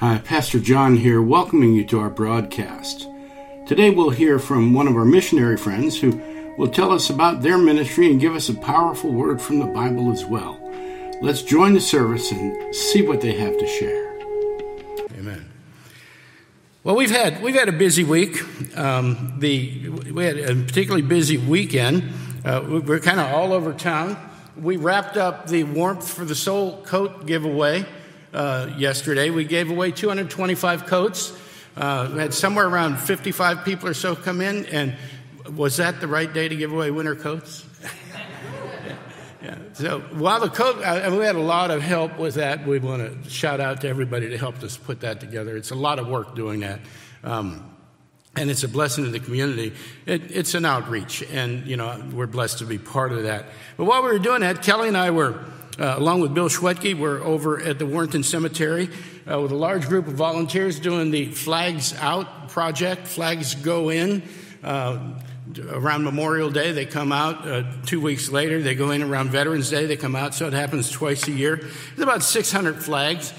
Hi, Pastor John here, welcoming you to our broadcast. Today we'll hear from one of our missionary friends who will tell us about their ministry and give us a powerful word from the Bible as well. Let's join the service and see what they have to share. Amen. Well, we've had we've had a busy week. Um, the we had a particularly busy weekend. Uh, we're kind of all over town. We wrapped up the Warmth for the Soul coat giveaway uh, yesterday. We gave away 225 coats. Uh, we had somewhere around 55 people or so come in, and was that the right day to give away winter coats? So while the coat, uh, we had a lot of help with that. We want to shout out to everybody that helped us put that together. It's a lot of work doing that. Um, and it's a blessing to the community. It, it's an outreach, and you know we're blessed to be part of that. But while we were doing that, Kelly and I were, uh, along with Bill Schwetke, we're over at the Warrenton Cemetery uh, with a large group of volunteers doing the Flags Out project. Flags go in. Uh, around Memorial Day, they come out. Uh, two weeks later, they go in around Veterans Day, they come out. So it happens twice a year. There's about 600 flags.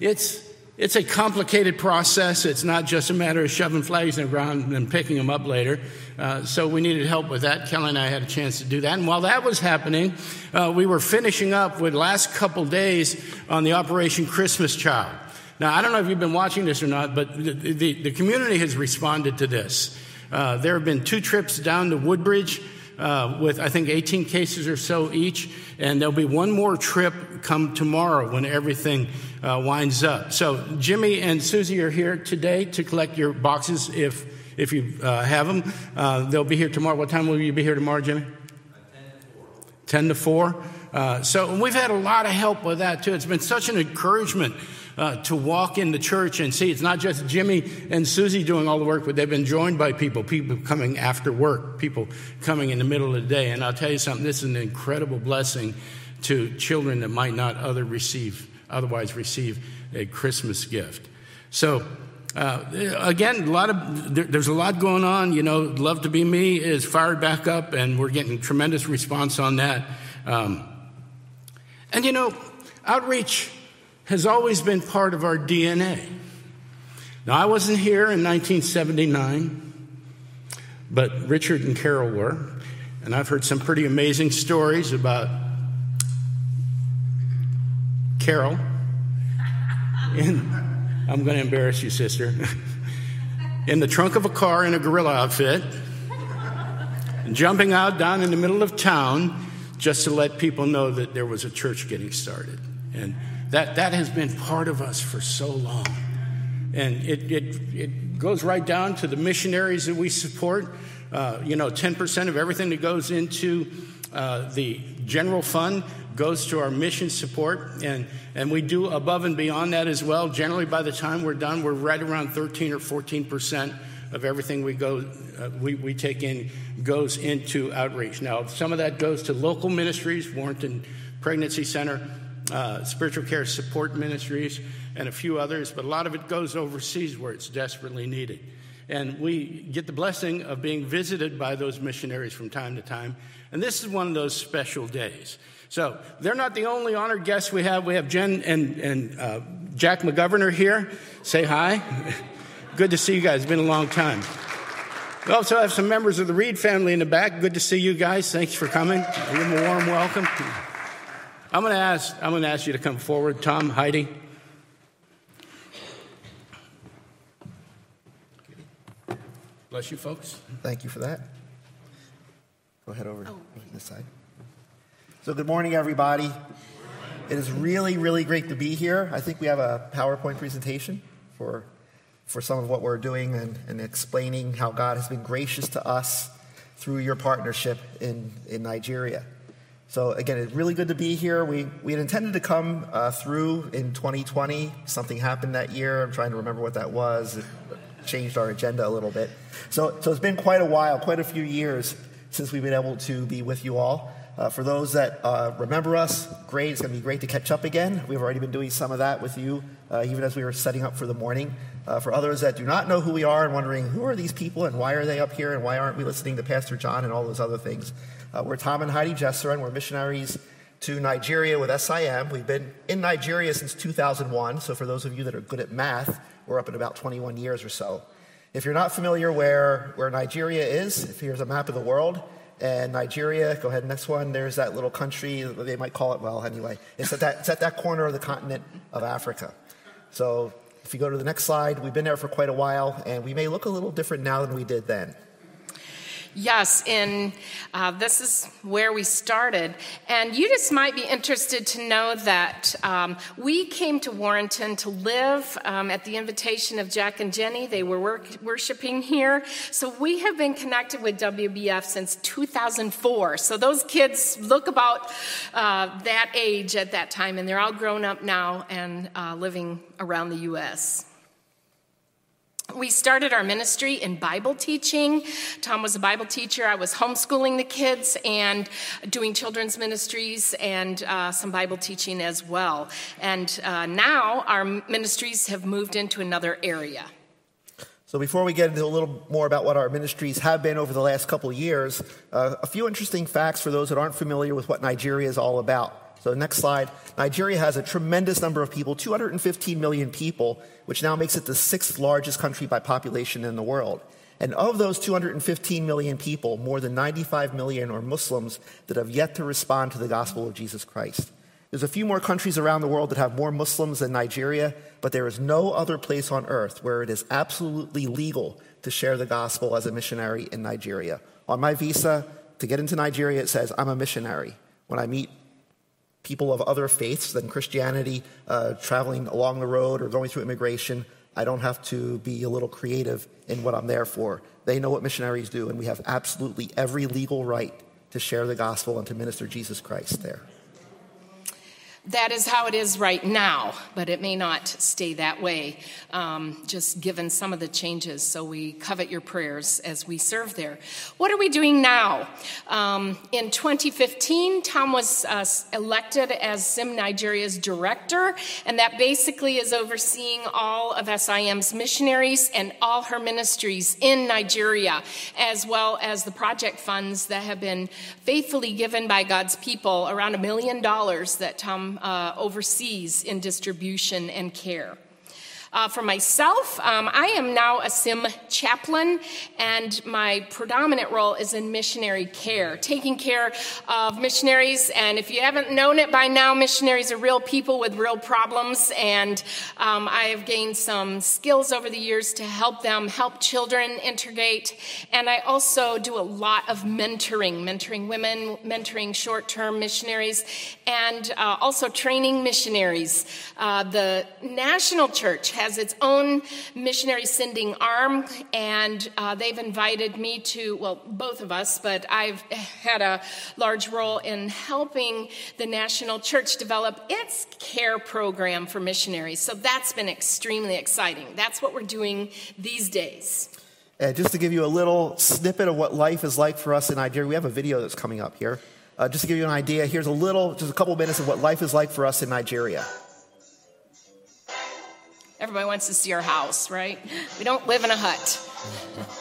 It's it's a complicated process. It's not just a matter of shoving flags in the ground and picking them up later. Uh, so we needed help with that. Kelly and I had a chance to do that. And while that was happening, uh, we were finishing up with last couple days on the Operation Christmas Child. Now, I don't know if you've been watching this or not, but the, the, the community has responded to this. Uh, there have been two trips down to Woodbridge uh, with, I think, 18 cases or so each. And there'll be one more trip come tomorrow when everything uh, winds up. So Jimmy and Susie are here today to collect your boxes if, if you uh, have them. Uh, they'll be here tomorrow. What time will you be here tomorrow, Jimmy? 10 to 4. Uh, so we've had a lot of help with that too. It's been such an encouragement uh, to walk in the church and see it's not just Jimmy and Susie doing all the work, but they've been joined by people, people coming after work, people coming in the middle of the day. And I'll tell you something, this is an incredible blessing to children that might not other receive, otherwise receive a Christmas gift. So, uh, again, a lot of there, there's a lot going on. You know, "Love to Be Me" is fired back up, and we're getting tremendous response on that. Um, and you know, outreach has always been part of our DNA. Now, I wasn't here in 1979, but Richard and Carol were, and I've heard some pretty amazing stories about Carol. In, I'm going to embarrass you, sister. in the trunk of a car in a gorilla outfit, jumping out down in the middle of town just to let people know that there was a church getting started. And that, that has been part of us for so long. And it, it, it goes right down to the missionaries that we support. Uh, you know, 10% of everything that goes into uh, the general fund goes to our mission support. And, and we do above and beyond that as well. Generally, by the time we're done, we're right around 13 or 14% of everything we, go, uh, we, we take in goes into outreach. Now, some of that goes to local ministries, Warrenton Pregnancy Center, uh, spiritual care support ministries, and a few others, but a lot of it goes overseas where it's desperately needed. And we get the blessing of being visited by those missionaries from time to time. And this is one of those special days. So they're not the only honored guests we have. We have Jen and, and uh, Jack McGovern here. Say hi. Good to see you guys. It's been a long time. We also have some members of the Reed family in the back. Good to see you guys. Thanks for coming. Give them a warm welcome. I'm going to ask, I'm going to ask you to come forward. Tom, Heidi. Bless you, folks. Thank you for that. Go ahead over oh. this side. So, good morning, everybody. It is really, really great to be here. I think we have a PowerPoint presentation for, for some of what we're doing and, and explaining how God has been gracious to us through your partnership in, in Nigeria. So again, it's really good to be here. We, we had intended to come uh, through in 2020. Something happened that year. I'm trying to remember what that was. It changed our agenda a little bit. So, so it's been quite a while, quite a few years since we've been able to be with you all. Uh, for those that uh, remember us, great. It's going to be great to catch up again. We've already been doing some of that with you, uh, even as we were setting up for the morning. Uh, for others that do not know who we are and wondering who are these people and why are they up here and why aren't we listening to Pastor John and all those other things, uh, we're Tom and Heidi Jesser, and we're missionaries to Nigeria with SIM. We've been in Nigeria since 2001, so for those of you that are good at math, we're up in about 21 years or so. If you're not familiar where, where Nigeria is, if here's a map of the world, and Nigeria, go ahead, next one, there's that little country, they might call it, well, anyway, it's at that, it's at that corner of the continent of Africa. So if you go to the next slide, we've been there for quite a while, and we may look a little different now than we did then. Yes, and uh, this is where we started. And you just might be interested to know that um, we came to Warrenton to live um, at the invitation of Jack and Jenny. They were work- worshiping here. So we have been connected with WBF since 2004. So those kids look about uh, that age at that time, and they're all grown up now and uh, living around the U.S. We started our ministry in Bible teaching. Tom was a Bible teacher. I was homeschooling the kids and doing children's ministries and uh, some Bible teaching as well. And uh, now our ministries have moved into another area. So, before we get into a little more about what our ministries have been over the last couple years, uh, a few interesting facts for those that aren't familiar with what Nigeria is all about. So, next slide. Nigeria has a tremendous number of people 215 million people, which now makes it the sixth largest country by population in the world. And of those 215 million people, more than 95 million are Muslims that have yet to respond to the gospel of Jesus Christ. There's a few more countries around the world that have more Muslims than Nigeria, but there is no other place on earth where it is absolutely legal to share the gospel as a missionary in Nigeria. On my visa, to get into Nigeria, it says I'm a missionary. When I meet people of other faiths than Christianity uh, traveling along the road or going through immigration. I don't have to be a little creative in what I'm there for. They know what missionaries do, and we have absolutely every legal right to share the gospel and to minister Jesus Christ there. That is how it is right now, but it may not stay that way, um, just given some of the changes. So we covet your prayers as we serve there. What are we doing now? Um, in 2015, Tom was uh, elected as SIM Nigeria's director, and that basically is overseeing all of SIM's missionaries and all her ministries in Nigeria, as well as the project funds that have been faithfully given by God's people, around a million dollars that Tom uh, oversees in distribution and care. Uh, for myself, um, I am now a SIM chaplain, and my predominant role is in missionary care, taking care of missionaries. And if you haven't known it by now, missionaries are real people with real problems. And um, I have gained some skills over the years to help them help children integrate. And I also do a lot of mentoring, mentoring women, mentoring short term missionaries, and uh, also training missionaries. Uh, the National Church has its own missionary sending arm, and uh, they've invited me to, well, both of us, but I've had a large role in helping the National Church develop its care program for missionaries. So that's been extremely exciting. That's what we're doing these days. Uh, just to give you a little snippet of what life is like for us in Nigeria, we have a video that's coming up here. Uh, just to give you an idea, here's a little, just a couple minutes of what life is like for us in Nigeria. Everybody wants to see our house, right? We don't live in a hut.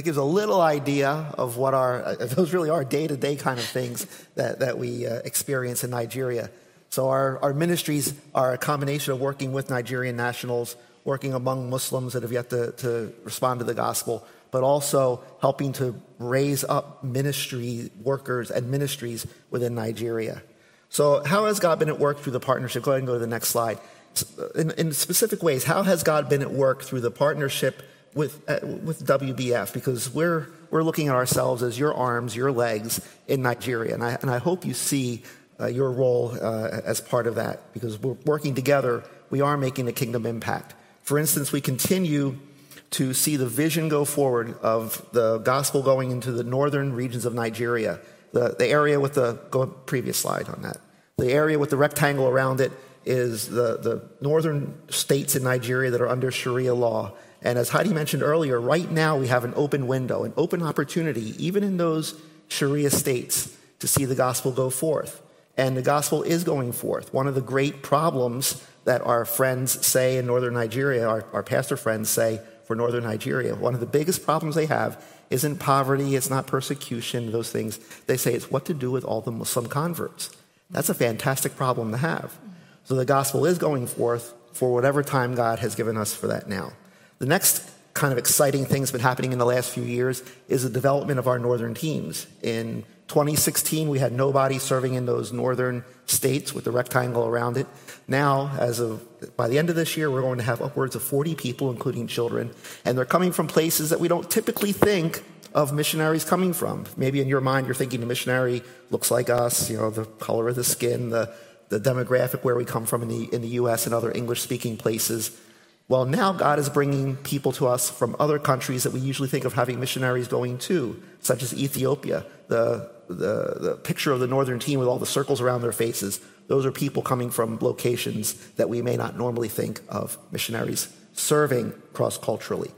That gives a little idea of what our, uh, those really are day to day kind of things that, that we uh, experience in Nigeria. So, our, our ministries are a combination of working with Nigerian nationals, working among Muslims that have yet to, to respond to the gospel, but also helping to raise up ministry workers and ministries within Nigeria. So, how has God been at work through the partnership? Go ahead and go to the next slide. In, in specific ways, how has God been at work through the partnership with, uh, with WBF? Because we're, we're looking at ourselves as your arms, your legs in Nigeria. And I, and I hope you see uh, your role uh, as part of that because we're working together, we are making a kingdom impact. For instance, we continue to see the vision go forward of the gospel going into the northern regions of Nigeria. The, the area with the, go previous slide on that. The area with the rectangle around it is the, the northern states in Nigeria that are under Sharia law. And as Heidi mentioned earlier, right now we have an open window, an open opportunity, even in those Sharia states, to see the gospel go forth. And the gospel is going forth. One of the great problems that our friends say in northern Nigeria, our, our pastor friends say for northern Nigeria, one of the biggest problems they have isn't poverty, it's not persecution, those things. They say it's what to do with all the Muslim converts. That's a fantastic problem to have. So the gospel is going forth for whatever time God has given us for that now. The next kind of exciting thing that's been happening in the last few years is the development of our northern teams. In 2016, we had nobody serving in those northern states with the rectangle around it. Now, as of by the end of this year, we're going to have upwards of 40 people, including children, and they're coming from places that we don't typically think of missionaries coming from. Maybe in your mind, you're thinking a missionary looks like us, you know, the color of the skin, the, the demographic where we come from in the, in the U.S. and other English speaking places. Well, now God is bringing people to us from other countries that we usually think of having missionaries going to, such as Ethiopia. The, the, the picture of the northern team with all the circles around their faces, those are people coming from locations that we may not normally think of missionaries serving cross culturally.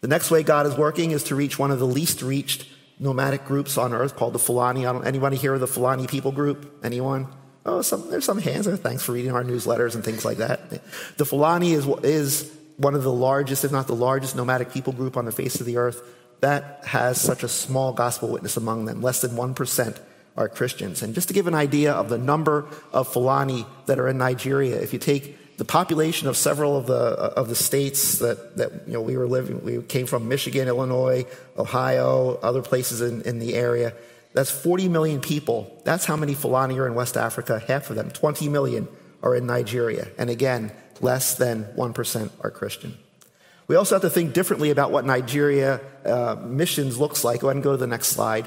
The next way God is working is to reach one of the least reached nomadic groups on earth called the Fulani. I don't, anybody here of the Fulani people group? Anyone? Oh, some, there's some hands. There. Thanks for reading our newsletters and things like that. The Fulani is, is one of the largest, if not the largest, nomadic people group on the face of the earth. That has such a small gospel witness among them. Less than 1% are Christians. And just to give an idea of the number of Fulani that are in Nigeria, if you take the population of several of the of the states that, that you know we were living we came from Michigan, Illinois, Ohio, other places in, in the area. That's 40 million people. That's how many Fulani are in West Africa. Half of them, 20 million, are in Nigeria. And again, less than 1% are Christian. We also have to think differently about what Nigeria uh, missions looks like. Go ahead and go to the next slide.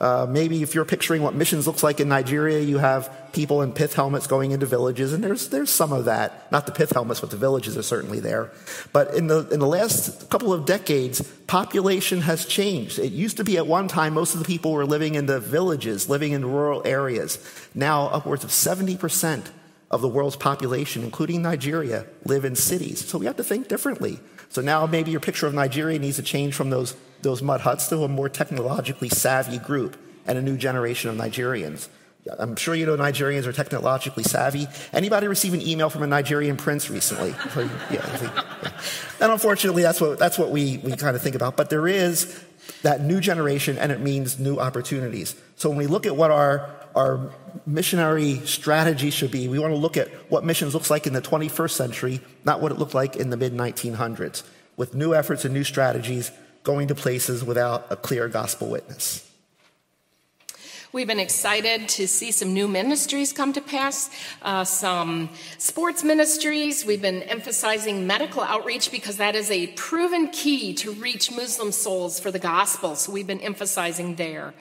Uh, maybe if you're picturing what missions looks like in Nigeria, you have people in pith helmets going into villages, and there's, there's some of that. Not the pith helmets, but the villages are certainly there. But in the, in the last couple of decades, population has changed. It used to be at one time most of the people were living in the villages, living in rural areas. Now, upwards of 70% of the world's population, including Nigeria, live in cities. So we have to think differently. So now maybe your picture of Nigeria needs to change from those those mud huts to a more technologically savvy group and a new generation of Nigerians. I'm sure you know Nigerians are technologically savvy. Anybody receive an email from a Nigerian prince recently? yeah, and unfortunately, that's what, that's what we, we kind of think about. But there is that new generation, and it means new opportunities. So when we look at what our, our missionary strategy should be, we want to look at what missions looks like in the 21st century, not what it looked like in the mid 1900s, with new efforts and new strategies going to places without a clear gospel witness. We've been excited to see some new ministries come to pass, uh, some sports ministries. We've been emphasizing medical outreach because that is a proven key to reach Muslim souls for the gospel. So we've been emphasizing there.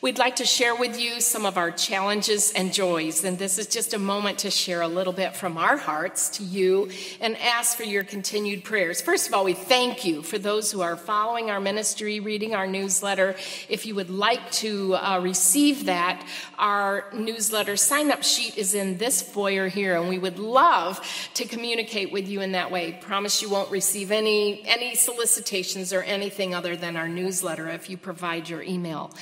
We'd like to share with you some of our challenges and joys, and this is just a moment to share a little bit from our hearts to you and ask for your continued prayers. First of all, we thank you for those who are following our ministry, reading our newsletter. If you would like to uh, receive that, our newsletter sign up sheet is in this foyer here, and we would love to communicate with you in that way. Promise you won't receive any, any solicitations or anything other than our newsletter if you provide your email.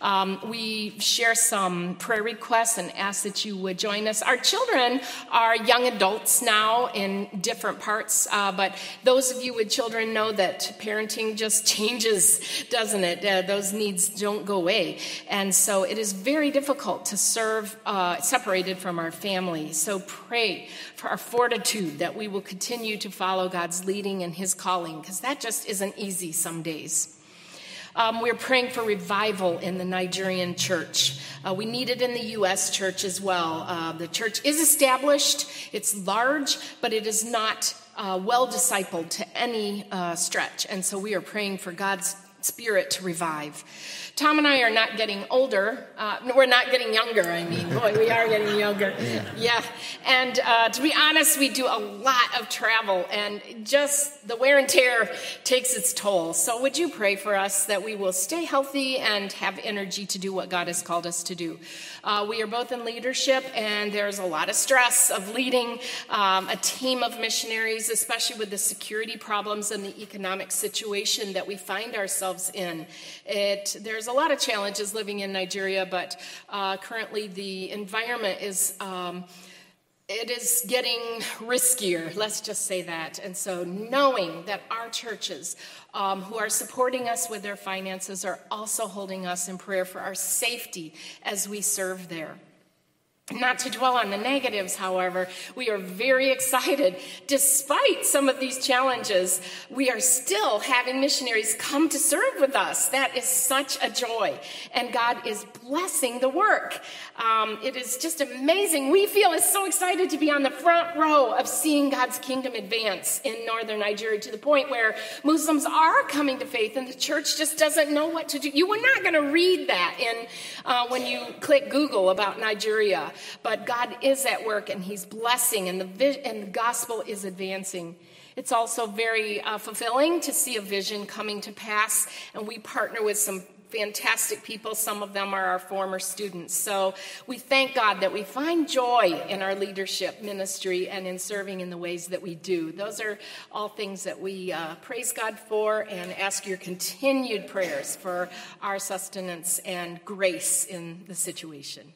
Um, we share some prayer requests and ask that you would join us. Our children are young adults now in different parts, uh, but those of you with children know that parenting just changes, doesn't it? Uh, those needs don't go away. And so it is very difficult to serve uh, separated from our family. So pray for our fortitude that we will continue to follow God's leading and His calling, because that just isn't easy some days. Um, we're praying for revival in the Nigerian church. Uh, we need it in the U.S. church as well. Uh, the church is established, it's large, but it is not uh, well discipled to any uh, stretch. And so we are praying for God's spirit to revive. Tom and I are not getting older. Uh, we're not getting younger, I mean. Boy, we are getting younger. Yeah. yeah. And uh, to be honest, we do a lot of travel, and just the wear and tear takes its toll. So, would you pray for us that we will stay healthy and have energy to do what God has called us to do? Uh, we are both in leadership, and there's a lot of stress of leading um, a team of missionaries, especially with the security problems and the economic situation that we find ourselves in. It, there's a lot of challenges living in Nigeria, but uh, currently the environment is. Um, it is getting riskier, let's just say that. And so, knowing that our churches um, who are supporting us with their finances are also holding us in prayer for our safety as we serve there. Not to dwell on the negatives, however, we are very excited. Despite some of these challenges, we are still having missionaries come to serve with us. That is such a joy. And God is blessing the work. Um, it is just amazing. We feel is so excited to be on the front row of seeing God's kingdom advance in northern Nigeria to the point where Muslims are coming to faith and the church just doesn't know what to do. You were not going to read that in uh, when you click Google about Nigeria. But God is at work and He's blessing, and the, and the gospel is advancing. It's also very uh, fulfilling to see a vision coming to pass, and we partner with some fantastic people. Some of them are our former students. So we thank God that we find joy in our leadership ministry and in serving in the ways that we do. Those are all things that we uh, praise God for and ask your continued prayers for our sustenance and grace in the situation.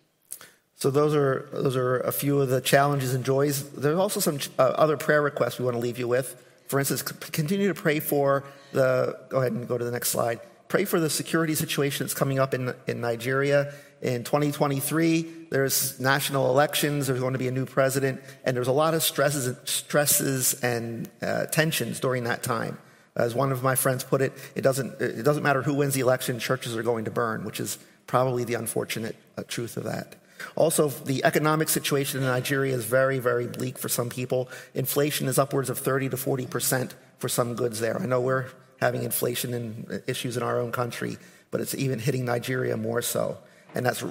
So those are those are a few of the challenges and joys. There's also some uh, other prayer requests we want to leave you with. For instance, continue to pray for the. Go ahead and go to the next slide. Pray for the security situation that's coming up in in Nigeria in 2023. There's national elections. There's going to be a new president, and there's a lot of stresses, stresses and uh, tensions during that time. As one of my friends put it, it doesn't it doesn't matter who wins the election. Churches are going to burn, which is probably the unfortunate uh, truth of that. Also, the economic situation in Nigeria is very, very bleak for some people. Inflation is upwards of 30 to 40 percent for some goods there. I know we're having inflation and uh, issues in our own country, but it's even hitting Nigeria more so. And that's,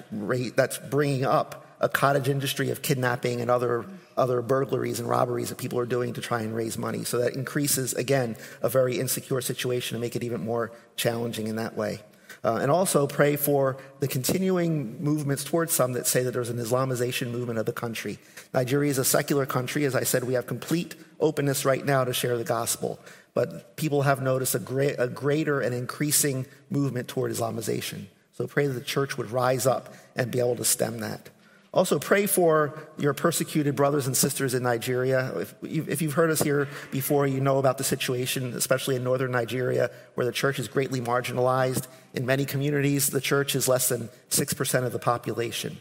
that's bringing up a cottage industry of kidnapping and other, other burglaries and robberies that people are doing to try and raise money. So that increases, again, a very insecure situation and make it even more challenging in that way. Uh, and also pray for the continuing movements towards some that say that there's an Islamization movement of the country. Nigeria is a secular country. As I said, we have complete openness right now to share the gospel. But people have noticed a, a greater and increasing movement toward Islamization. So pray that the church would rise up and be able to stem that. Also, pray for your persecuted brothers and sisters in Nigeria. If, if, you've heard us here before, you know about the situation, especially in northern Nigeria, where the church is greatly marginalized. In many communities, the church is less than 6% of the population.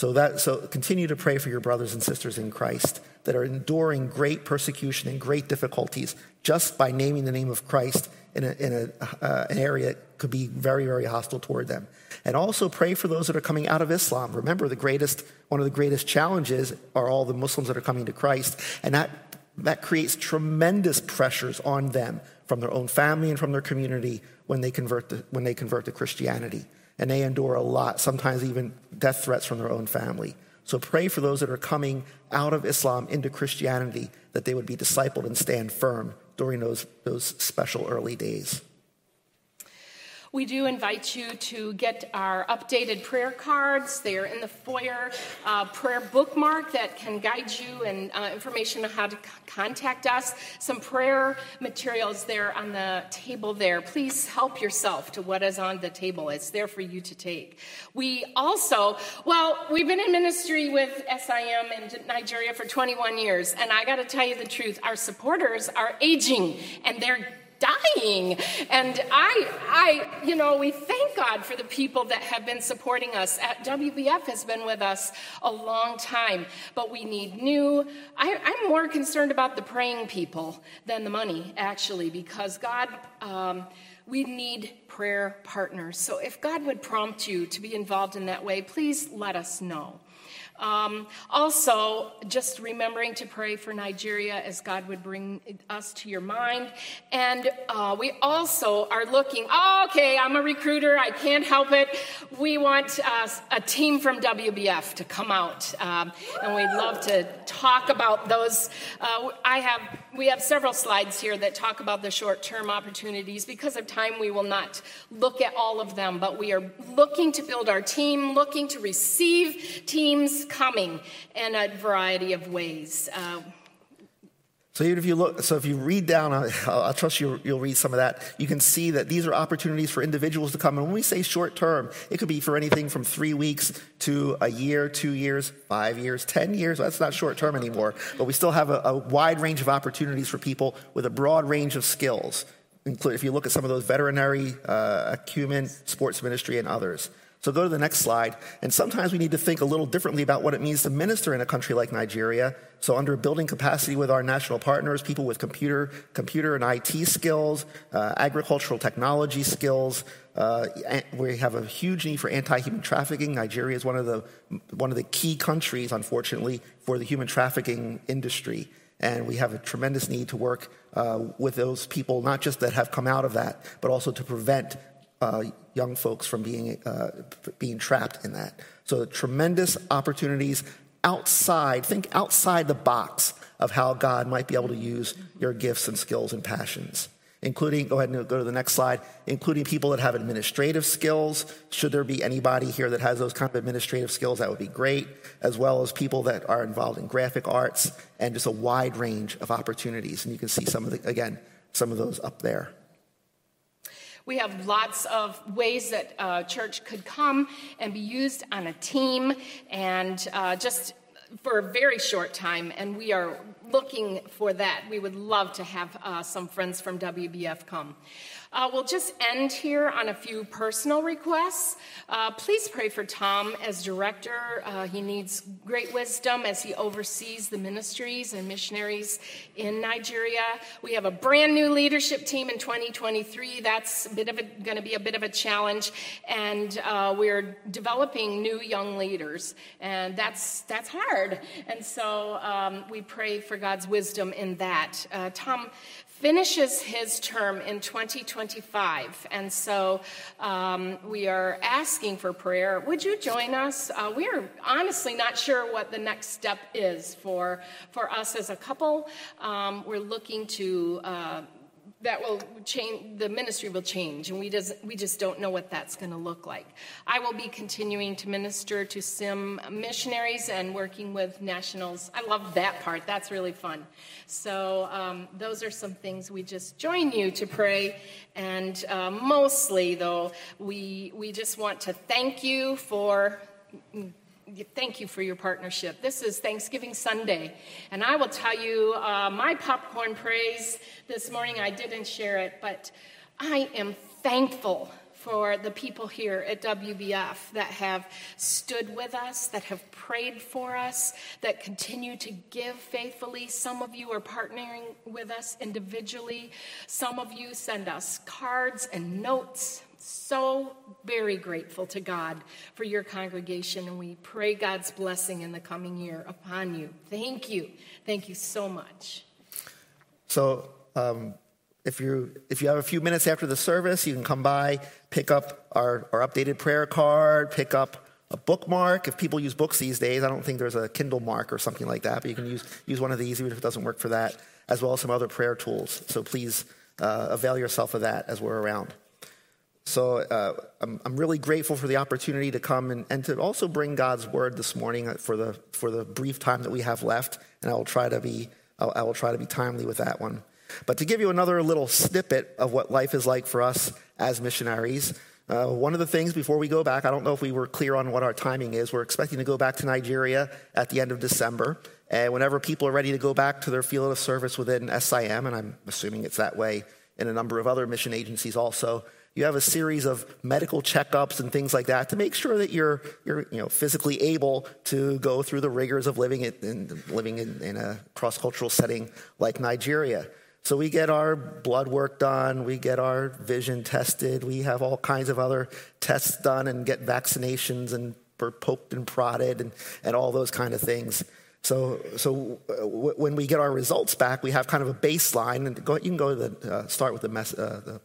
So, that, so continue to pray for your brothers and sisters in Christ that are enduring great persecution and great difficulties just by naming the name of Christ in, a, in a, uh, an area that could be very, very hostile toward them. And also pray for those that are coming out of Islam. Remember, the greatest, one of the greatest challenges are all the Muslims that are coming to Christ, and that, that creates tremendous pressures on them from their own family and from their community when they convert to, when they convert to Christianity. And they endure a lot, sometimes even death threats from their own family. So pray for those that are coming out of Islam into Christianity that they would be discipled and stand firm during those, those special early days. We do invite you to get our updated prayer cards. They are in the foyer uh, prayer bookmark that can guide you and uh, information on how to c- contact us. Some prayer materials there on the table there. Please help yourself to what is on the table. It's there for you to take. We also, well, we've been in ministry with SIM in Nigeria for 21 years, and I got to tell you the truth, our supporters are aging and they're dying. And I, I, you know, we thank God for the people that have been supporting us. At WBF has been with us a long time, but we need new. I, am more concerned about the praying people than the money, actually, because God. Um, we need prayer partners. So if God would prompt you to be involved in that way, please let us know. Um, also, just remembering to pray for Nigeria as God would bring us to your mind. And uh, we also are looking, oh, okay, I'm a recruiter, I can't help it. We want uh, a team from WBF to come out, um, and we'd love to talk about those. Uh, I have, we have several slides here that talk about the short term opportunities. Because of time, we will not look at all of them, but we are looking to build our team, looking to receive teams coming in a variety of ways. Uh, so even if you look, so if you read down, I trust you'll, you'll, read some of that. You can see that these are opportunities for individuals to come. And when we say short term, it could be for anything from three weeks to a year, two years, five years, ten years. That's not short term anymore. But we still have a, a wide range of opportunities for people with a broad range of skills. Include if you look at some of those veterinary, uh, acumen, sports ministry, and others. So go to the next slide. And sometimes we need to think a little differently about what it means to minister in a country like Nigeria. So under building capacity with our national partners, people with computer, computer and IT skills, uh, agricultural technology skills. Uh, we have a huge need for anti-human trafficking. Nigeria is one of the one of the key countries, unfortunately, for the human trafficking industry. And we have a tremendous need to work uh, with those people, not just that have come out of that, but also to prevent young folks from being, uh, being trapped in that. So, tremendous opportunities outside, think outside the box of how God might be able to use your gifts and skills and passions. Including, go ahead and go to the next slide, including people that have administrative skills. Should there be anybody here that has those kind of administrative skills, that would be great, as well as people that are involved in graphic arts and just a wide range of opportunities. And you can see some of the, again, some of those up there. We have lots of ways that uh, church could come and be used on a team and uh, just for a very short time, and we are looking for that. We would love to have uh, some friends from WBF come. Uh, we'll just end here on a few personal requests. Uh, please pray for Tom as director. Uh, he needs great wisdom as he oversees the ministries and missionaries in Nigeria. We have a brand new leadership team in 2023. That's a bit of going to be a bit of a challenge, and uh, we're developing new young leaders, and that's that's hard. And so um, we pray for God's wisdom in that. Uh, Tom finishes his term in 2025, and so um, we are asking for prayer. Would you join us? Uh, we are honestly not sure what the next step is for, for us as a couple. Um, we're looking to uh, that will change the ministry will change and we just we just don't know what that's going to look like. I will be continuing to minister to SIM missionaries and working with nationals. I love that part that's really fun. So um, those are some things. We just join you to pray and uh, mostly though we we just want to thank you for thank you for your partnership. This is Thanksgiving Sunday, and I will tell you uh, my popcorn praise this morning. I didn't share it, but I am thankful for the people here at WBF that have stood with us, that have prayed for us, that continue to give faithfully. Some of you are partnering with us individually, some of you send us cards and notes so very grateful to God for your congregation, and we pray God's blessing in the coming year upon you. Thank you. Thank you so much. So, um, if you if you have a few minutes after the service, you can come by, pick up our, our updated prayer card, pick up a bookmark. If people use books these days, I don't think there's a Kindle mark or something like that, but you can use use one of these even if it doesn't work for that, as well as some other prayer tools. So please uh, avail yourself of that as we're around. So uh, I'm, I'm, really grateful for the opportunity to come and, and, to also bring God's word this morning for the, for the brief time that we have left. And I will try to be, I'll, I will try to be timely with that one. But to give you another little snippet of what life is like for us as missionaries, uh, one of the things before we go back, I don't know if we were clear on what our timing is. We're expecting to go back to Nigeria at the end of December. And whenever people are ready to go back to their field of service within SIM, and I'm assuming it's that way in a number of other mission agencies also, you have a series of medical checkups and things like that to make sure that you're, you're you know, physically able to go through the rigors of living in, living in, in a cross cultural setting like Nigeria. So we get our blood work done, we get our vision tested, we have all kinds of other tests done and get vaccinations and we're poked and prodded and, and all those kind of things. So, so uh, w- when we get our results back, we have kind of a baseline. And go, you can go to the, uh, start with the, mess, uh, the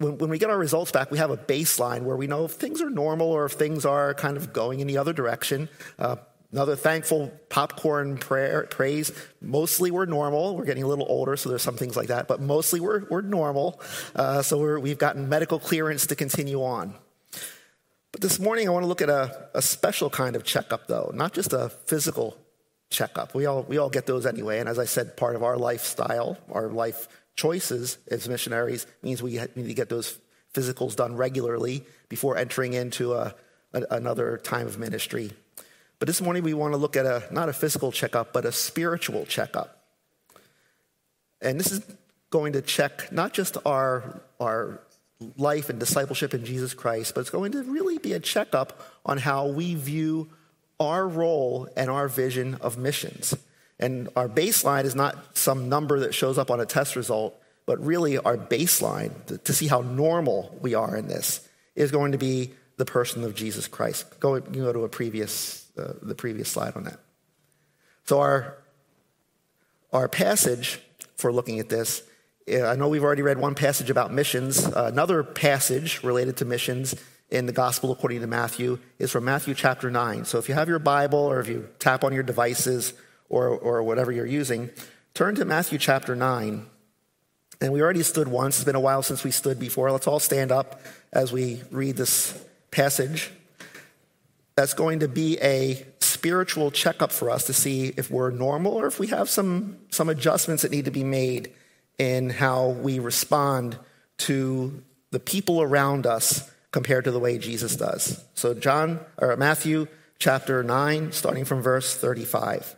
when, when we get our results back, we have a baseline where we know if things are normal or if things are kind of going in the other direction. Uh, another thankful popcorn prayer, praise. Mostly we're normal. We're getting a little older, so there's some things like that, but mostly we're, we're normal. Uh, so we're, we've gotten medical clearance to continue on. But this morning, I want to look at a, a special kind of checkup, though, not just a physical checkup. We all, we all get those anyway. And as I said, part of our lifestyle, our life choices as missionaries means we need to get those physicals done regularly before entering into a, a, another time of ministry. But this morning we want to look at a not a physical checkup, but a spiritual checkup. And this is going to check not just our, our life and discipleship in Jesus Christ, but it's going to really be a checkup on how we view our role and our vision of missions. And our baseline is not some number that shows up on a test result, but really our baseline to, to see how normal we are in this is going to be the person of Jesus Christ. Go, you go to a previous, uh, the previous slide on that. So our, our passage for looking at this, uh, I know we've already read one passage about missions. Uh, another passage related to missions in the Gospel according to Matthew is from Matthew chapter 9. So if you have your Bible or if you tap on your devices or, or whatever you're using, turn to Matthew chapter 9. And we already stood once. It's been a while since we stood before. Let's all stand up as we read this passage. That's going to be a spiritual checkup for us to see if we're normal or if we have some, some adjustments that need to be made in how we respond to the people around us compared to the way Jesus does. So John or Matthew chapter 9 starting from verse 35.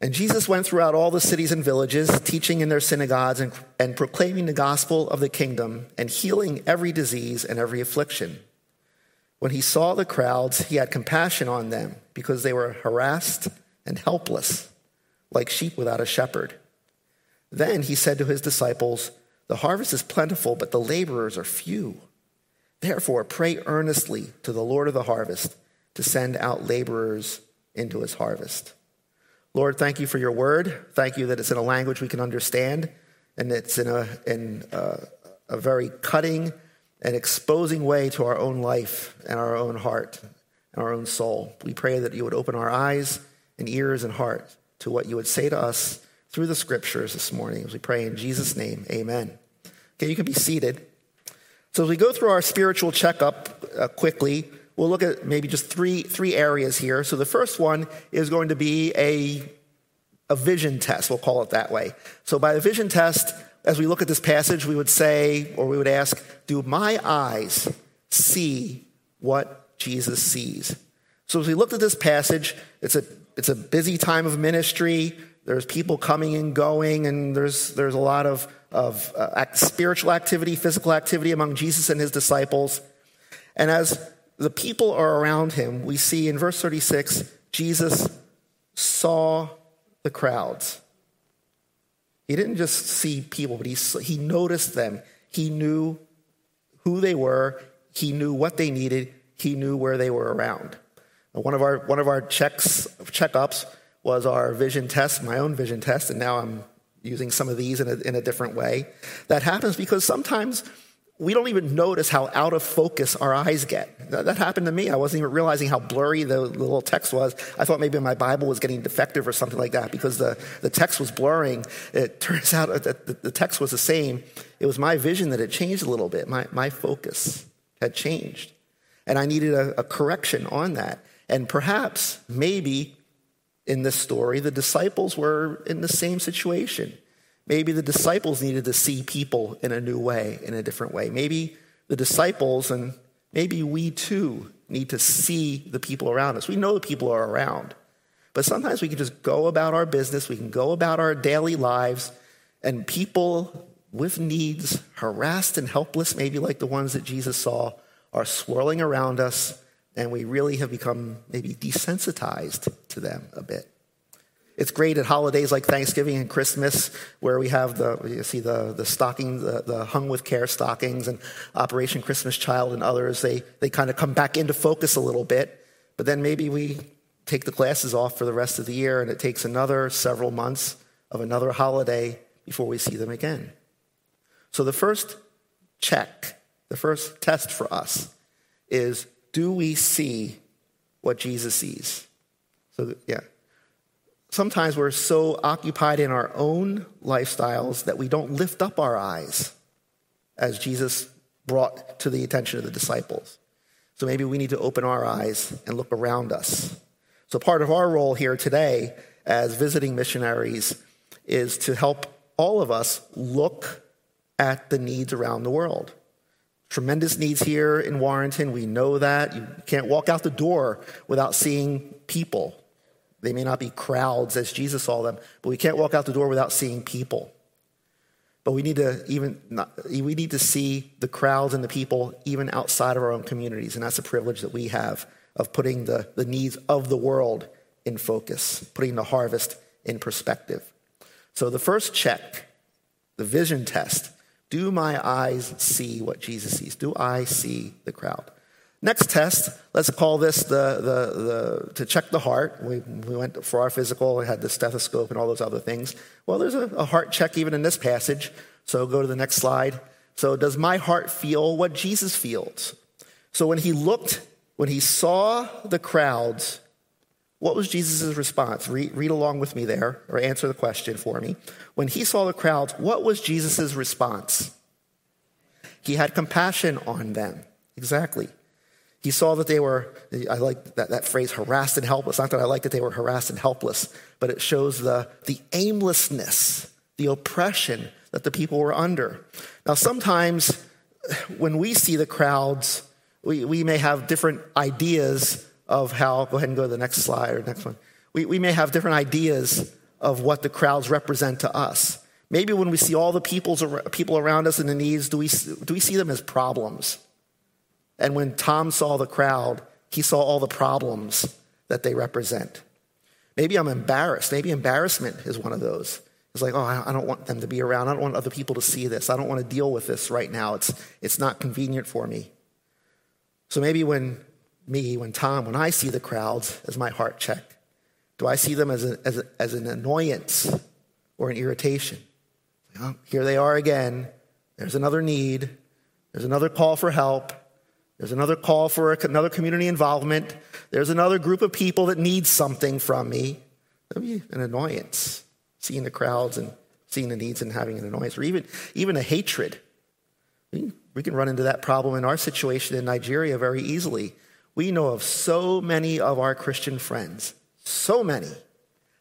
And Jesus went throughout all the cities and villages, teaching in their synagogues and, and, proclaiming the gospel of the kingdom and healing every disease and every affliction. When he saw the crowds, he had compassion on them because they were harassed and helpless, like sheep without a shepherd. Then he said to his disciples, The harvest is plentiful, but the laborers are few. Therefore, pray earnestly to the Lord of the harvest to send out laborers into his harvest. Lord, thank you for your word. Thank you that it's in a language we can understand and it's in a, in a, a very cutting and exposing way to our own life and our own heart and our own soul. We pray that you would open our eyes and ears and heart to what you would say to us through the scriptures this morning. As we pray in Jesus' name, amen. Okay, you can be seated. So as we go through our spiritual checkup uh, quickly, we'll look at maybe just three, three areas here. So the first one is going to be a, a vision test, we'll call it that way. So by the vision test, as we look at this passage, we would say, or we would ask, do my eyes see what Jesus sees? So as we looked at this passage, it's a, it's a busy time of ministry. There's people coming and going, and there's, there's a lot of, of uh, spiritual activity, physical activity among Jesus and his disciples. And as the people are around him, we see in verse 36 Jesus saw the crowds. He didn't just see people, but he, he noticed them. He knew who they were, he knew what they needed, he knew where they were around. One of our, one of our checks, checkups was our vision test, my own vision test, and now I'm using some of these in a, in a different way. That happens because sometimes we don't even notice how out of focus our eyes get. That, that, happened to me. I wasn't even realizing how blurry the, the, little text was. I thought maybe my Bible was getting defective or something like that because the, the text was blurring. It turns out that the, the text was the same. It was my vision that had changed a little bit. My, my focus had changed. And I needed a, a correction on that. And perhaps, maybe in this story, the disciples were in the same situation. Maybe the disciples needed to see people in a new way, in a different way. Maybe the disciples and maybe we too need to see the people around us. We know the people are around, but sometimes we can just go about our business, we can go about our daily lives, and people with needs, harassed and helpless, maybe like the ones that Jesus saw, are swirling around us, and we really have become maybe desensitized to them a bit. It's great at holidays like Thanksgiving and Christmas, where we have the you see the the stocking, the, the hung with care stockings, and Operation Christmas Child and others. They they kind of come back into focus a little bit, but then maybe we take the glasses off for the rest of the year, and it takes another several months of another holiday before we see them again. So the first check, the first test for us is: Do we see what Jesus sees? So yeah sometimes we're so occupied in our own lifestyles that we don't lift up our eyes as Jesus brought to the attention of the disciples. So maybe we need to open our eyes and look around us. So part of our role here today as visiting missionaries is to help all of us look at the needs around the world. Tremendous needs here in Warrenton. We know that. You can't walk out the door without seeing people they may not be crowds as Jesus saw them, but we can't walk out the door without seeing people. But we need to even not, we need to see the crowds and the people even outside of our own communities, and that's a privilege that we have of putting the, the needs of the world in focus, putting the harvest in perspective. So the first check, the vision test, do my eyes see what Jesus sees? Do I see the crowd? Next test, let's call this the, the, the, to check the heart. We, we went for our physical, we had the stethoscope and all those other things. Well, there's a, a heart check even in this passage. So go to the next slide. So, does my heart feel what Jesus feels? So, when he looked, when he saw the crowds, what was Jesus' response? Read, read, along with me there, or answer the question for me. When he saw the crowds, what was Jesus' response? He had compassion on them. Exactly. He saw that they were, I like that, that phrase, harassed and helpless. Not that I like that they were harassed and helpless, but it shows the, the aimlessness, the oppression that the people were under. Now, sometimes when we see the crowds, we, we may have different ideas of how, go ahead and go to the next slide or next one. We, we may have different ideas of what the crowds represent to us. Maybe when we see all the people's, people around us in the needs, do we, do we see them as problems? And when Tom saw the crowd, he saw all the problems that they represent. Maybe I'm embarrassed. Maybe embarrassment is one of those. It's like, oh, I don't want them to be around. I don't want other people to see this. I don't want to deal with this right now. It's, it's not convenient for me. So maybe when me, when Tom, when I see the crowds as my heart check, Do I see them as, a, as, a, as an annoyance or an irritation? Well, here they are again. There's another need. There's another call for help. There's another call for another community involvement. There's another group of people that need something from me. That'd be an annoyance, seeing the crowds and seeing the needs and having an annoyance, or even, even a hatred. We, can run into that problem in our situation in Nigeria very easily. We know of so many of our Christian friends, so many,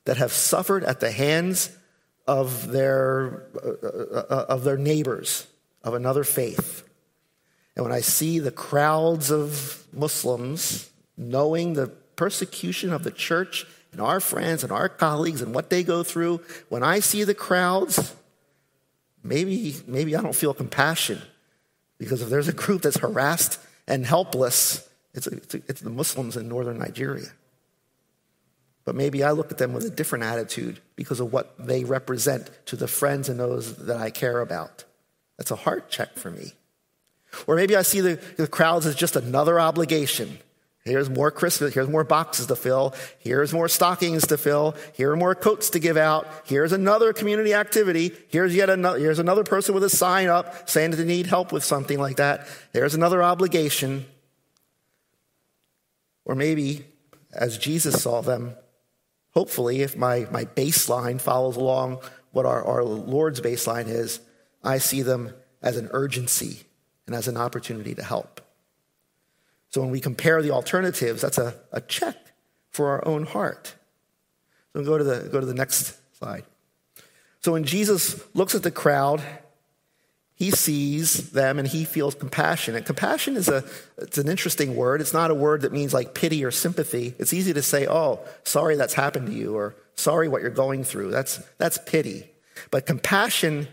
that have suffered at the hands of their, uh, uh, uh of their neighbors of another faith. And when I see the crowds of Muslims knowing the persecution of the church and our friends and our colleagues and what they go through, when I see the crowds, maybe, maybe I don't feel compassion because if there's a group that's harassed and helpless, it's, a, it's, a, it's the Muslims in northern Nigeria. But maybe I look at them with a different attitude because of what they represent to the friends and those that I care about. That's a heart check for me. Or maybe I see the, the crowds as just another obligation. Here's more Christmas. Here's more boxes to fill. Here's more stockings to fill. Here are more coats to give out. Here's another community activity. Here's yet another, here's another person with a sign up saying that they need help with something like that. There's another obligation. Or maybe, as Jesus saw them, hopefully, if my, my baseline follows along what our, our Lord's baseline is, I see them as an urgency and as an opportunity to help. So when we compare the alternatives, that's a, a check for our own heart. So go to the go to the next slide. So when Jesus looks at the crowd, he sees them and he feels compassion. And compassion is a it's an interesting word. It's not a word that means like pity or sympathy. It's easy to say, "Oh, sorry that's happened to you," or "Sorry what you're going through." That's that's pity. But compassion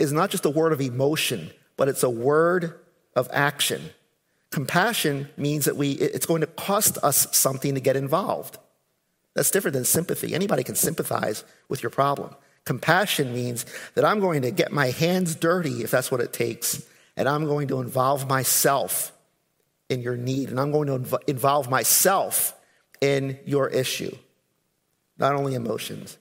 is not just a word of emotion, but it's a word of action. Compassion means that we, it's going to cost us something to get involved. That's different than sympathy. Anybody can sympathize with your problem. Compassion means that I'm going to get my hands dirty if that's what it takes, and I'm going to involve myself in your need, and I'm going to inv- involve myself in your issue, not only emotions.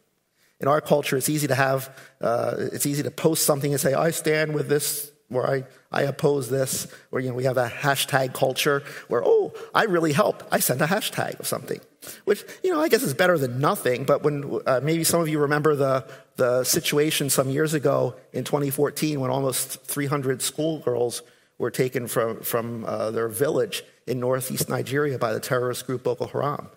In our culture, it's easy to have, uh, it's easy to post something and say, I stand with this where I, I oppose this, where you know, we have a hashtag culture where, oh, I really helped. I sent a hashtag of something, which, you know, I guess is better than nothing. But when uh, maybe some of you remember the, the situation some years ago in 2014 when almost 300 schoolgirls were taken from, from uh, their village in northeast Nigeria by the terrorist group Boko Haram.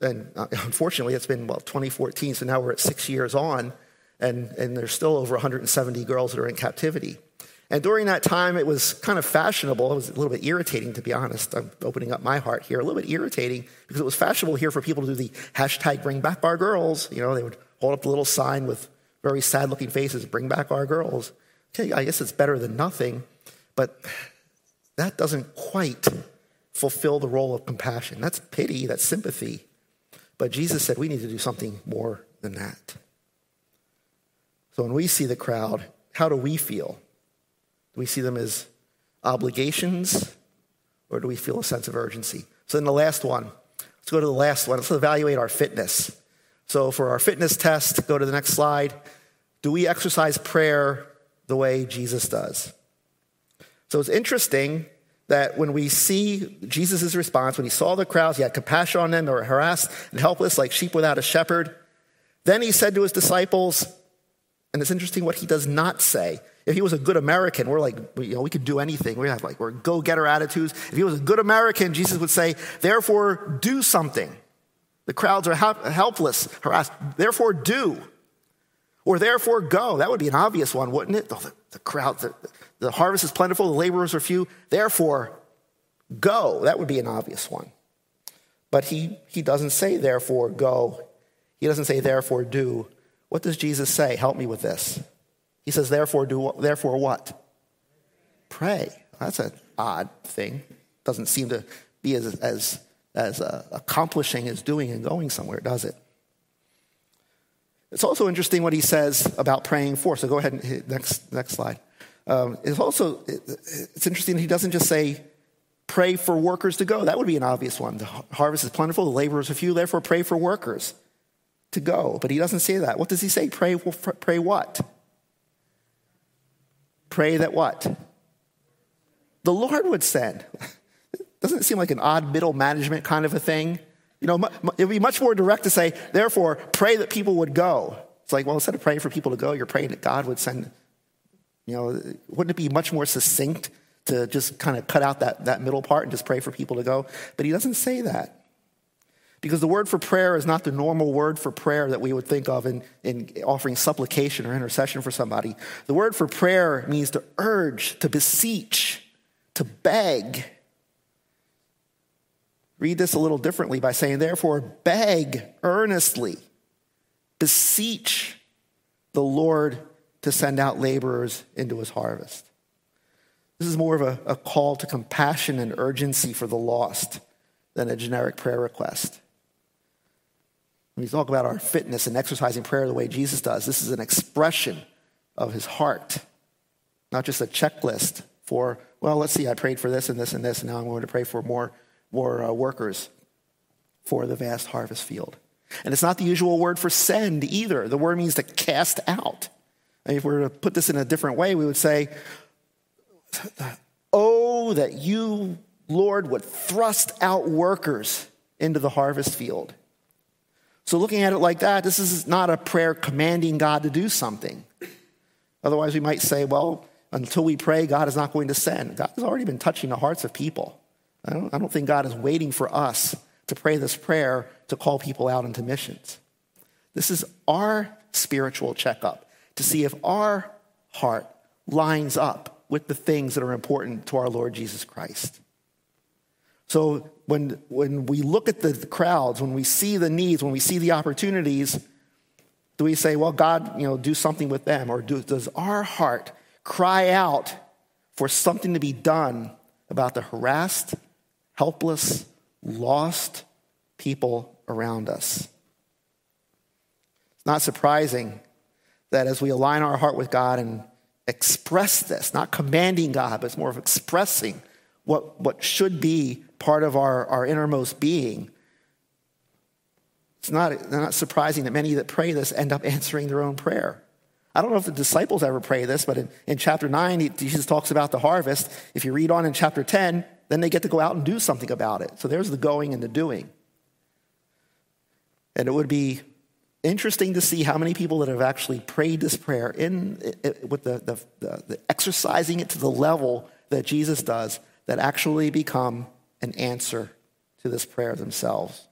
And uh, unfortunately, it's been, well, 2014, so now we're at six years on, and, and there's still over 170 girls that are in captivity. And during that time, it was kind of fashionable. It was a little bit irritating, to be honest. I'm opening up my heart here. A little bit irritating because it was fashionable here for people to do the hashtag bring back our girls. You know, they would hold up the little sign with very sad looking faces, bring back our girls. Okay, I guess it's better than nothing, but that doesn't quite fulfill the role of compassion. That's pity, that's sympathy. But Jesus said we need to do something more than that. So when we see the crowd, how do we feel? Do we see them as obligations or do we feel a sense of urgency? So then the last one, let's go to the last one. Let's evaluate our fitness. So for our fitness test, go to the next slide. Do we exercise prayer the way Jesus does? So it's interesting that when we see Jesus' response, when he saw the crowds, he had compassion on them, they were harassed and helpless like sheep without a shepherd. Then he said to his disciples, and it's interesting what he does not say. If he was a good American, we're like, you know, we could do anything. We have like, we're go getter attitudes. If he was a good American, Jesus would say, therefore do something. The crowds are helpless, harassed. Therefore do. Or therefore go. That would be an obvious one, wouldn't it? Oh, the, the crowd, the, the harvest is plentiful, the laborers are few. Therefore go. That would be an obvious one. But he, he doesn't say, therefore go. He doesn't say, therefore do. What does Jesus say? Help me with this. He says, therefore, do therefore what? Pray. That's an odd thing. Doesn't seem to be as, as, as uh, accomplishing as doing and going somewhere, does it? It's also interesting what he says about praying for. So go ahead and hit next, next slide. Um, it's also it's interesting he doesn't just say pray for workers to go. That would be an obvious one. The harvest is plentiful, the laborers are few, therefore pray for workers. to go. But he doesn't say that. What does he say? Pray, pray what? Pray that what? The Lord would send. Doesn't it seem like an odd middle management kind of a thing? You know, it would be much more direct to say, therefore, pray that people would go. It's like, well, instead of praying for people to go, you're praying that God would send, you know, wouldn't it be much more succinct to just kind of cut out that, that middle part and just pray for people to go? But he doesn't say that. Because the word for prayer is not the normal word for prayer that we would think of in, in offering supplication or intercession for somebody. The word for prayer means to urge, to beseech, to beg. Read this a little differently by saying, therefore, beg earnestly, beseech the Lord to send out laborers into his harvest. This is more of a, a call to compassion and urgency for the lost than a generic prayer request. When we talk about our fitness and exercising prayer the way Jesus does, this is an expression of his heart, not just a checklist for, well, let's see, I prayed for this and this and this, and now I'm going to pray for more, more uh, workers for the vast harvest field. And it's not the usual word for send either. The word means to cast out. And if we were to put this in a different way, we would say, Oh, that you, Lord, would thrust out workers into the harvest field. So, looking at it like that, this is not a prayer commanding God to do something. Otherwise, we might say, well, until we pray, God is not going to send. God has already been touching the hearts of people. I don't, I don't think God is waiting for us to pray this prayer to call people out into missions. This is our spiritual checkup to see if our heart lines up with the things that are important to our Lord Jesus Christ. So when, when we look at the crowds, when we see the needs, when we see the opportunities, do we say, well, God, you know, do something with them? Or do, does our heart cry out for something to be done about the harassed, helpless, lost people around us? It's not surprising that as we align our heart with God and express this, not commanding God, but it's more of expressing what, what should be part of our, our innermost being. It's not, not surprising that many that pray this end up answering their own prayer. I don't know if the disciples ever pray this, but in, in chapter 9, Jesus talks about the harvest. If you read on in chapter 10, then they get to go out and do something about it. So there's the going and the doing. And it would be interesting to see how many people that have actually prayed this prayer in, with the, the, the, the exercising it to the level that Jesus does that actually become an answer to this prayer themselves.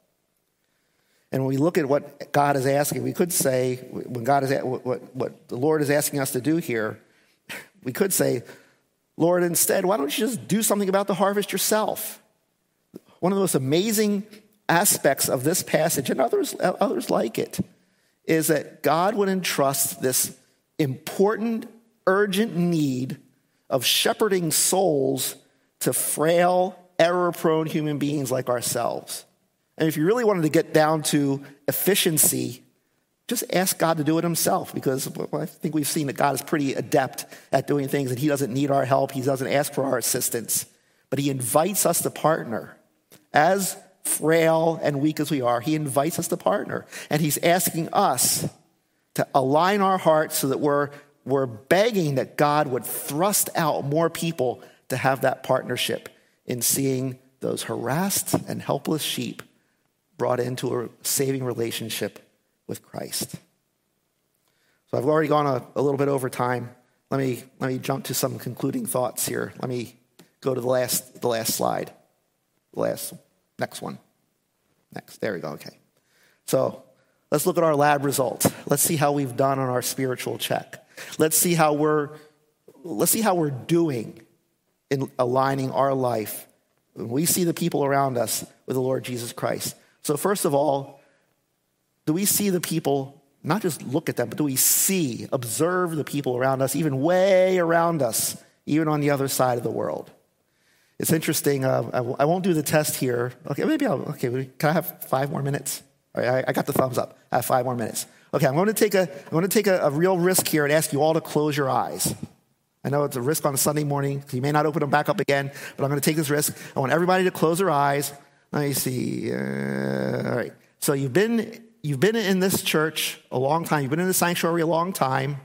And when we look at what God is asking, we could say, when God is what, what, what the Lord is asking us to do here, we could say, Lord, instead, why don't you just do something about the harvest yourself? One of the most amazing aspects of this passage, and others, others like it, is that God would entrust this important, urgent need of shepherding souls to frail, error prone human beings like ourselves. And if you really wanted to get down to efficiency, just ask God to do it himself because I think we've seen that God is pretty adept at doing things and he doesn't need our help, he doesn't ask for our assistance, but he invites us to partner. As frail and weak as we are, he invites us to partner. And he's asking us to align our hearts so that we're, we're begging that God would thrust out more people to have that partnership in seeing those harassed and helpless sheep brought into a saving relationship with Christ. So I've already gone a, a, little bit over time. Let me, let me jump to some concluding thoughts here. Let me go to the last, the last slide. The last, next one. Next. There we go. Okay. So let's look at our lab results. Let's see how we've done on our spiritual check. Let's see how we're, let's see how we're doing in aligning our life when we see the people around us with the Lord Jesus Christ. So, first of all, do we see the people, not just look at them, but do we see, observe the people around us, even way around us, even on the other side of the world? It's interesting. Uh, I, I, won't do the test here. Okay, maybe I'll. Okay, can I have five more minutes? All right, I, I got the thumbs up. I have five more minutes. Okay, I'm going to take a. I'm going to take a, a real risk here and ask you all to close your eyes. I know it's a risk on a Sunday morning. You may not open them back up again, but I'm going to take this risk. I want everybody to close their eyes. Let me see. Uh, all right. So you've been you've been in this church a long time, you've been in the sanctuary a long time.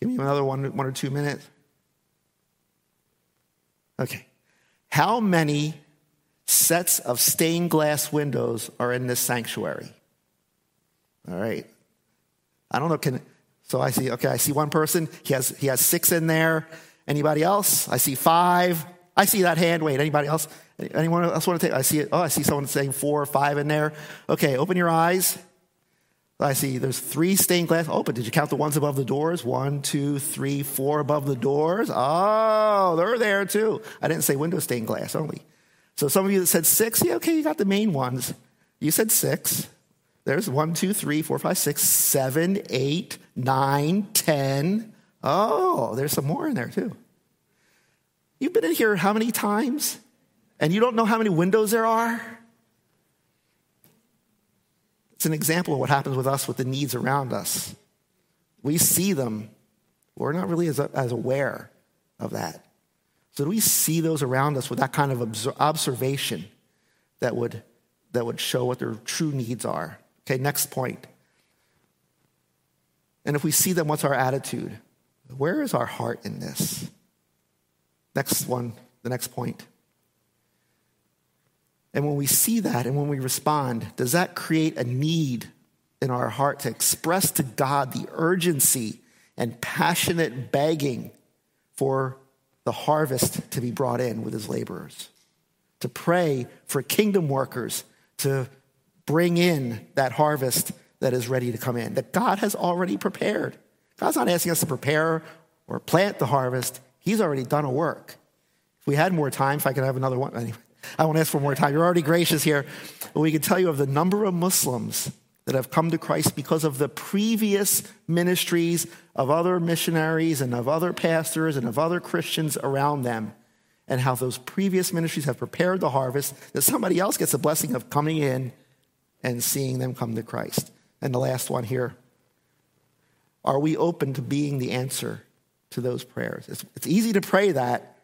Give me another one, one or two minutes. Okay. How many sets of stained glass windows are in this sanctuary? All right. I don't know. Can so I see. Okay, I see one person. He has he has six in there. Anybody else? I see five. I see that hand. Wait, anybody else? Anyone else want to take? I see it. Oh, I see someone saying four or five in there. Okay, open your eyes. I see there's three stained glass. Oh, but did you count the ones above the doors? One, two, three, four above the doors. Oh, they're there too. I didn't say window stained glass only. So some of you that said six, yeah, okay, you got the main ones. You said six. There's one, two, three, four, five, six, seven, eight, nine, ten. Oh, there's some more in there too. You've been in here how many times? And you don't know how many windows there are? It's an example of what happens with us with the needs around us. We see them, we're not really as, as aware of that. So, do we see those around us with that kind of observation that would, that would show what their true needs are? Okay, next point. And if we see them, what's our attitude? Where is our heart in this? Next one, the next point. And when we see that and when we respond, does that create a need in our heart to express to God the urgency and passionate begging for the harvest to be brought in with his laborers? To pray for kingdom workers to bring in that harvest that is ready to come in, that God has already prepared. God's not asking us to prepare or plant the harvest, He's already done a work. If we had more time, if I could have another one, anyway. I won't ask for more time. You're already gracious here. But we can tell you of the number of Muslims that have come to Christ because of the previous ministries of other missionaries and of other pastors and of other Christians around them, and how those previous ministries have prepared the harvest that somebody else gets the blessing of coming in and seeing them come to Christ. And the last one here are we open to being the answer to those prayers? It's, it's easy to pray that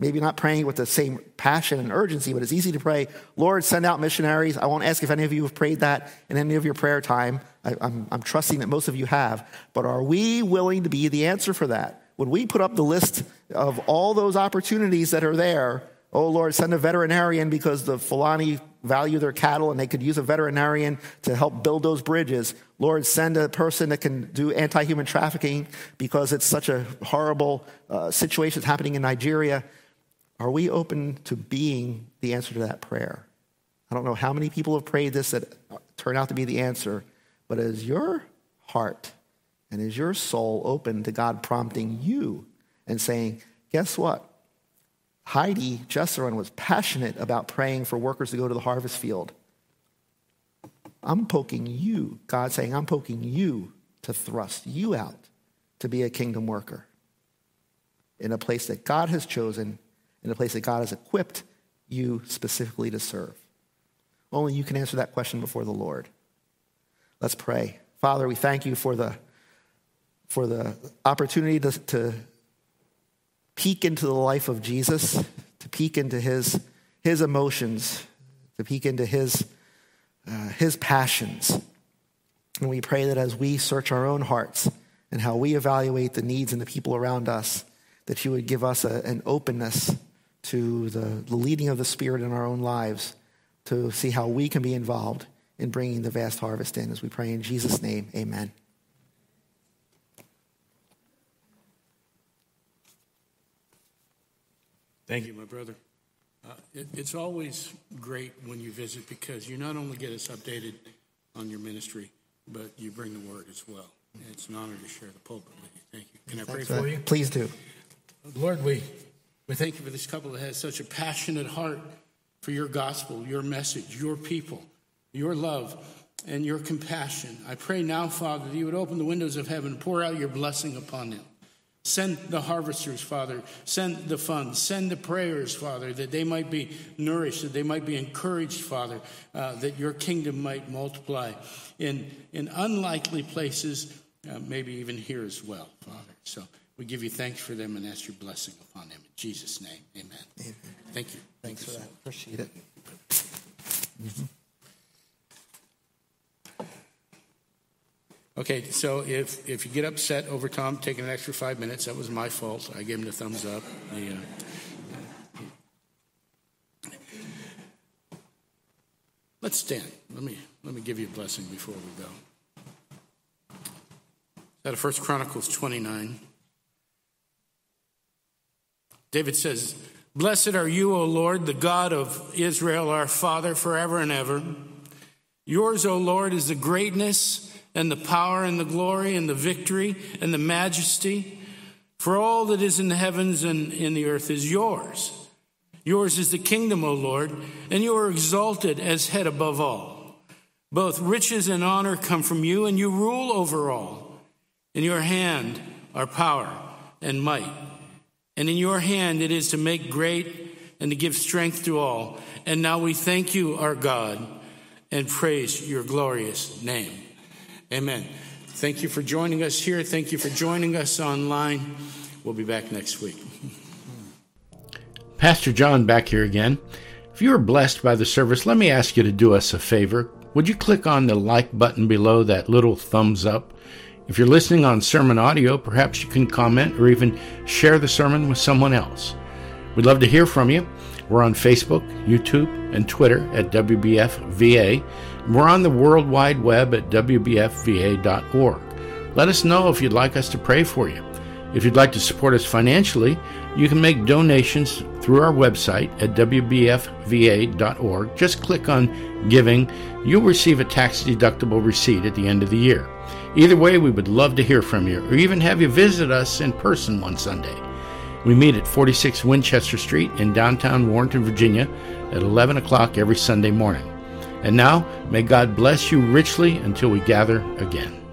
Maybe not praying with the same passion and urgency, but it's easy to pray, Lord, send out missionaries. I won't ask if any of you have prayed that in any of your prayer time. I, I'm, I'm trusting that most of you have. But are we willing to be the answer for that? When we put up the list of all those opportunities that are there, oh Lord, send a veterinarian because the Fulani value their cattle and they could use a veterinarian to help build those bridges. Lord, send a person that can do anti human trafficking because it's such a horrible uh, situation that's happening in Nigeria. Are we open to being the answer to that prayer? I don't know how many people have prayed this that turn out to be the answer, but is your heart and is your soul open to God prompting you and saying, guess what? Heidi Jesseron was passionate about praying for workers to go to the harvest field. I'm poking you, God saying, I'm poking you to thrust you out to be a kingdom worker in a place that God has chosen in a place that God has equipped you specifically to serve? Only you can answer that question before the Lord. Let's pray. Father, we thank you for the, for the opportunity to, to peek into the life of Jesus, to peek into his, his emotions, to peek into his, uh, his passions. And we pray that as we search our own hearts and how we evaluate the needs and the people around us, that you would give us a, an openness to the, the leading of the Spirit in our own lives to see how we can be involved in bringing the vast harvest in. As we pray in Jesus' name, amen. Thank you, my brother. Uh, it, it's always great when you visit because you not only get us updated on your ministry, but you bring the word as well. It's an honor to share the pulpit with you. Thank you. Can I pray for you? Please do. Lord, we we thank you for this couple that has such a passionate heart for your gospel, your message, your people, your love, and your compassion. I pray now, Father, that you would open the windows of heaven, and pour out your blessing upon them. Send the harvesters, Father. Send the funds. Send the prayers, Father, that they might be nourished, that they might be encouraged, Father, uh, that your kingdom might multiply in, in unlikely places, uh, maybe even here as well, Father. So. We give you thanks for them and ask your blessing upon them. In Jesus' name, amen. amen. Thank you. Thanks Thank for that. Appreciate it. Mm-hmm. Okay, so if, if you get upset over Tom taking an extra five minutes, that was my fault. I gave him the thumbs up. The, uh, let's stand. Let me, let me give you a blessing before we go. Out of First Chronicles 29. David says, Blessed are you, O Lord, the God of Israel, our Father, forever and ever. Yours, O Lord, is the greatness and the power and the glory and the victory and the majesty. For all that is in the heavens and in the earth is yours. Yours is the kingdom, O Lord, and you are exalted as head above all. Both riches and honor come from you, and you rule over all. In your hand are power and might. And in your hand it is to make great and to give strength to all. And now we thank you, our God, and praise your glorious name. Amen. Thank you for joining us here. Thank you for joining us online. We'll be back next week. Pastor John back here again. If you were blessed by the service, let me ask you to do us a favor. Would you click on the like button below that little thumbs up? If you're listening on SermonAudio, perhaps you can comment or even share the sermon with someone else. We'd love to hear from you. We're on Facebook, YouTube, and Twitter at WBFVA. We're on the World Wide Web at WBFVA.org. Let us know if you'd like us to pray for you. If you'd like to support us financially, you can make donations through our website at WBFVA.org. Just click on Giving. You'll receive a tax deductible receipt at the end of the year. Either way, we would love to hear from you or even have you visit us in person one Sunday. We meet at 46 Winchester Street in downtown Warrenton, Virginia at 11 o'clock every Sunday morning. And now, may God bless you richly until we gather again.